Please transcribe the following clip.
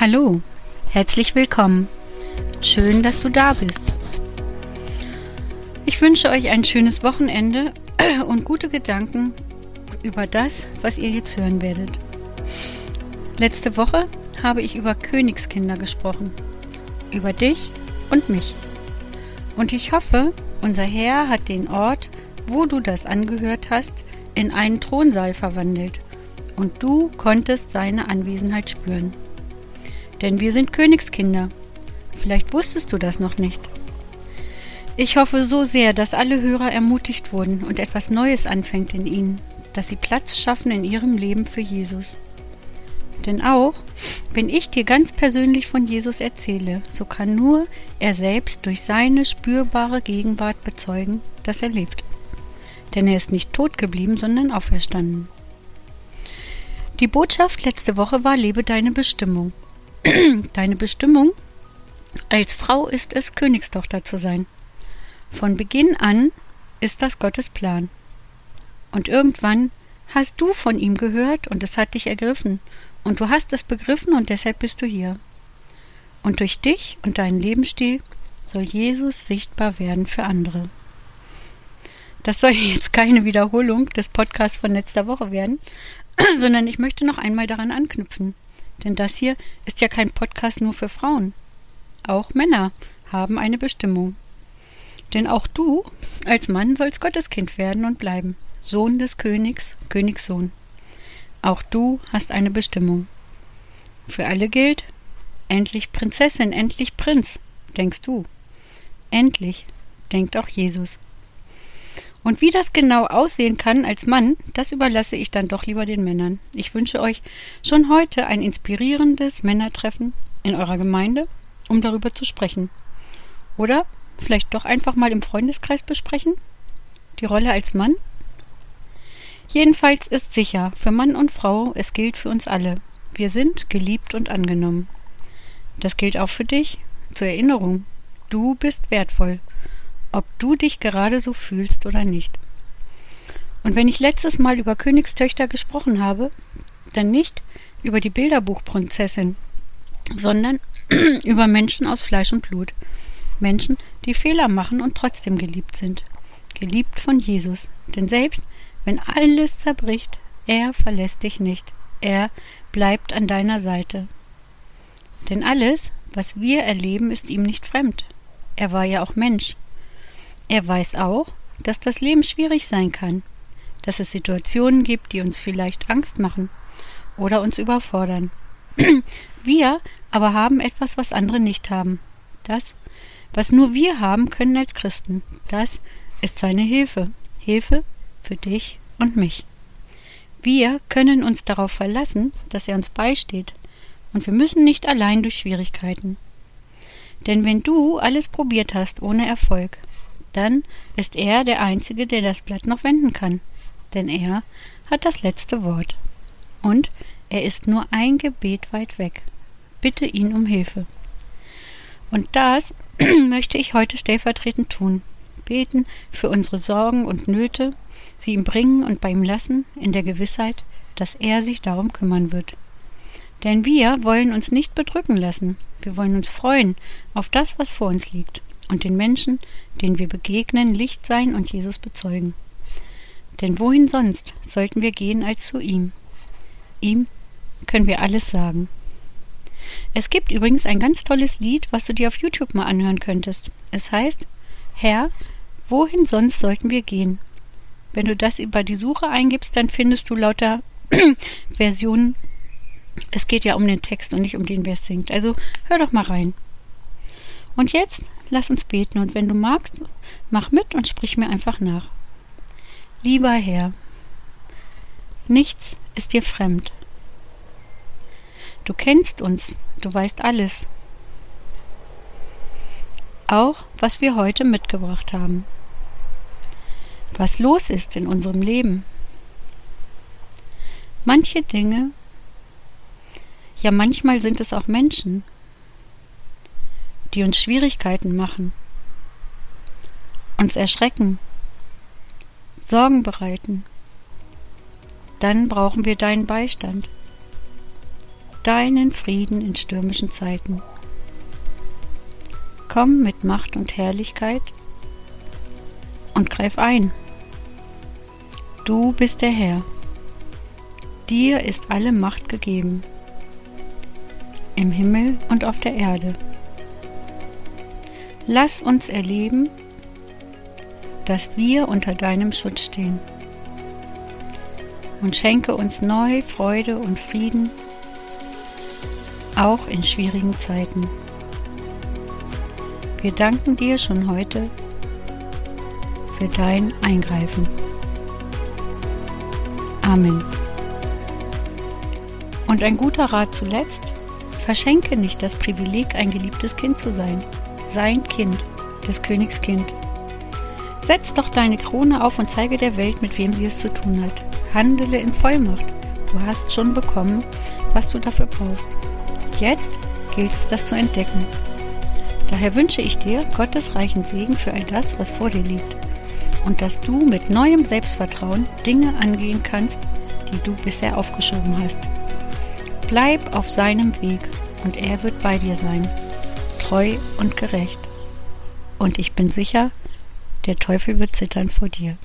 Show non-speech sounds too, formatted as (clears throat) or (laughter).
Hallo, herzlich willkommen. Schön, dass du da bist. Ich wünsche euch ein schönes Wochenende (clears throat) und gute Gedanken über das, was ihr jetzt hören werdet. Letzte Woche habe ich über Königskinder gesprochen, über dich und mich. Und ich hoffe, unser Herr hat den Ort, wo du das angehört hast, in einen Thronsaal verwandelt und du konntest seine Anwesenheit spüren. Denn wir sind Königskinder. Vielleicht wusstest du das noch nicht. Ich hoffe so sehr, dass alle Hörer ermutigt wurden und etwas Neues anfängt in ihnen, dass sie Platz schaffen in ihrem Leben für Jesus. Denn auch, wenn ich dir ganz persönlich von Jesus erzähle, so kann nur er selbst durch seine spürbare Gegenwart bezeugen, dass er lebt. Denn er ist nicht tot geblieben, sondern auferstanden. Die Botschaft letzte Woche war, lebe deine Bestimmung. (clears throat) deine Bestimmung als Frau ist es, Königstochter zu sein. Von Beginn an ist das Gottes Plan. Und irgendwann hast du von ihm gehört und es hat dich ergriffen. Und du hast es begriffen und deshalb bist du hier. Und durch dich und deinen Lebensstil soll Jesus sichtbar werden für andere. Das soll (laughs) jetzt keine Wiederholung des Podcasts von letzter Woche werden, (clears throat) sondern ich möchte noch einmal daran anknüpfen. Denn das hier ist ja kein Podcast nur für Frauen. Auch Männer haben eine Bestimmung. Denn auch du als Mann sollst Gotteskind werden und bleiben. Sohn des Königs, Königssohn. Auch du hast eine Bestimmung. Für alle gilt, endlich Prinzessin, endlich Prinz, denkst du. Endlich denkt auch Jesus. Und wie das genau aussehen kann als Mann, das überlasse ich dann doch lieber den Männern. Ich wünsche euch schon heute ein inspirierendes Männertreffen in eurer Gemeinde, um darüber zu sprechen. Oder vielleicht doch einfach mal im Freundeskreis besprechen? Die Rolle als Mann? Jedenfalls ist sicher, für Mann und Frau, es gilt für uns alle. Wir sind geliebt und angenommen. Das gilt auch für dich, zur Erinnerung. Du bist wertvoll ob du dich gerade so fühlst oder nicht. Und wenn ich letztes Mal über Königstöchter gesprochen habe, dann nicht über die Bilderbuchprinzessin, sondern (clears throat) über Menschen aus Fleisch und Blut. Menschen, die Fehler machen und trotzdem geliebt sind. Geliebt von Jesus. Denn selbst wenn alles zerbricht, er verlässt dich nicht. Er bleibt an deiner Seite. Denn alles, was wir erleben, ist ihm nicht fremd. Er war ja auch Mensch er weiß auch, dass das Leben schwierig sein kann, dass es Situationen gibt, die uns vielleicht Angst machen oder uns überfordern. (clears throat) Wir aber haben etwas, was andere nicht haben. Das, was nur wir haben können als Christen, das ist seine Hilfe. Hilfe für dich und mich. Wir können uns darauf verlassen, dass er uns beisteht, und wir müssen nicht allein durch Schwierigkeiten. Denn wenn du alles probiert hast ohne Erfolg, dann ist er der Einzige, der das Blatt noch wenden kann, denn er hat das letzte Wort. Und er ist nur ein Gebet weit weg. Bitte ihn um Hilfe. Und das (clears throat) möchte ich heute stellvertretend tun. Beten für unsere Sorgen und Nöte, sie ihm bringen und bei ihm lassen, in der Gewissheit, dass er sich darum kümmern wird. Denn wir wollen uns nicht bedrücken lassen. Wir wollen uns freuen auf das, was vor uns liegt und den Menschen, denen wir begegnen, Licht sein und Jesus bezeugen. Denn wohin sonst sollten wir gehen als zu ihm? Ihm können wir alles sagen. Es gibt übrigens ein ganz tolles Lied, was du dir auf YouTube mal anhören könntest. Es heißt, Herr, wohin sonst sollten wir gehen? Wenn du das über die Suche eingibst, dann findest du lauter (clears throat) Versionen. Es geht ja um den Text und nicht um den, wer es singt. Also hör doch mal rein. Und jetzt lass uns beten und wenn du magst, mach mit und sprich mir einfach nach. Lieber Herr, nichts ist dir fremd. Du kennst uns, du weißt alles. Auch was wir heute mitgebracht haben. Was los ist in unserem Leben. Manche Dinge, ja manchmal sind es auch Menschen, die uns Schwierigkeiten machen, uns erschrecken, Sorgen bereiten, dann brauchen wir deinen Beistand. deinen Frieden in stürmischen Zeiten. Komm mit Macht und Herrlichkeit und greif ein. Du bist der Herr. Dir ist alle Macht gegeben, im Himmel und auf der Erde. Lass uns erleben, dass wir unter deinem Schutz stehen. Und schenke uns neu Freude und Frieden, auch in schwierigen Zeiten. Wir danken dir schon heute für dein Eingreifen. Amen. Und ein guter Rat zuletzt, verschenke nicht das Privileg, ein geliebtes Kind zu sein. Sein Kind, des Königs Kind. Setz doch deine Krone auf und zeige der Welt, mit wem sie es zu tun hat. Handele in Vollmacht. Du hast schon bekommen, was du dafür brauchst. Jetzt gilt es, das zu entdecken. Daher wünsche ich dir Gottes reichen Segen für all das, was vor dir liegt. Und dass du mit neuem Selbstvertrauen Dinge angehen kannst, die du bisher aufgeschoben hast. Bleib auf seinem Weg und er wird bei dir sein, treu und gerecht. Und ich bin sicher, der Teufel wird zittern vor dir.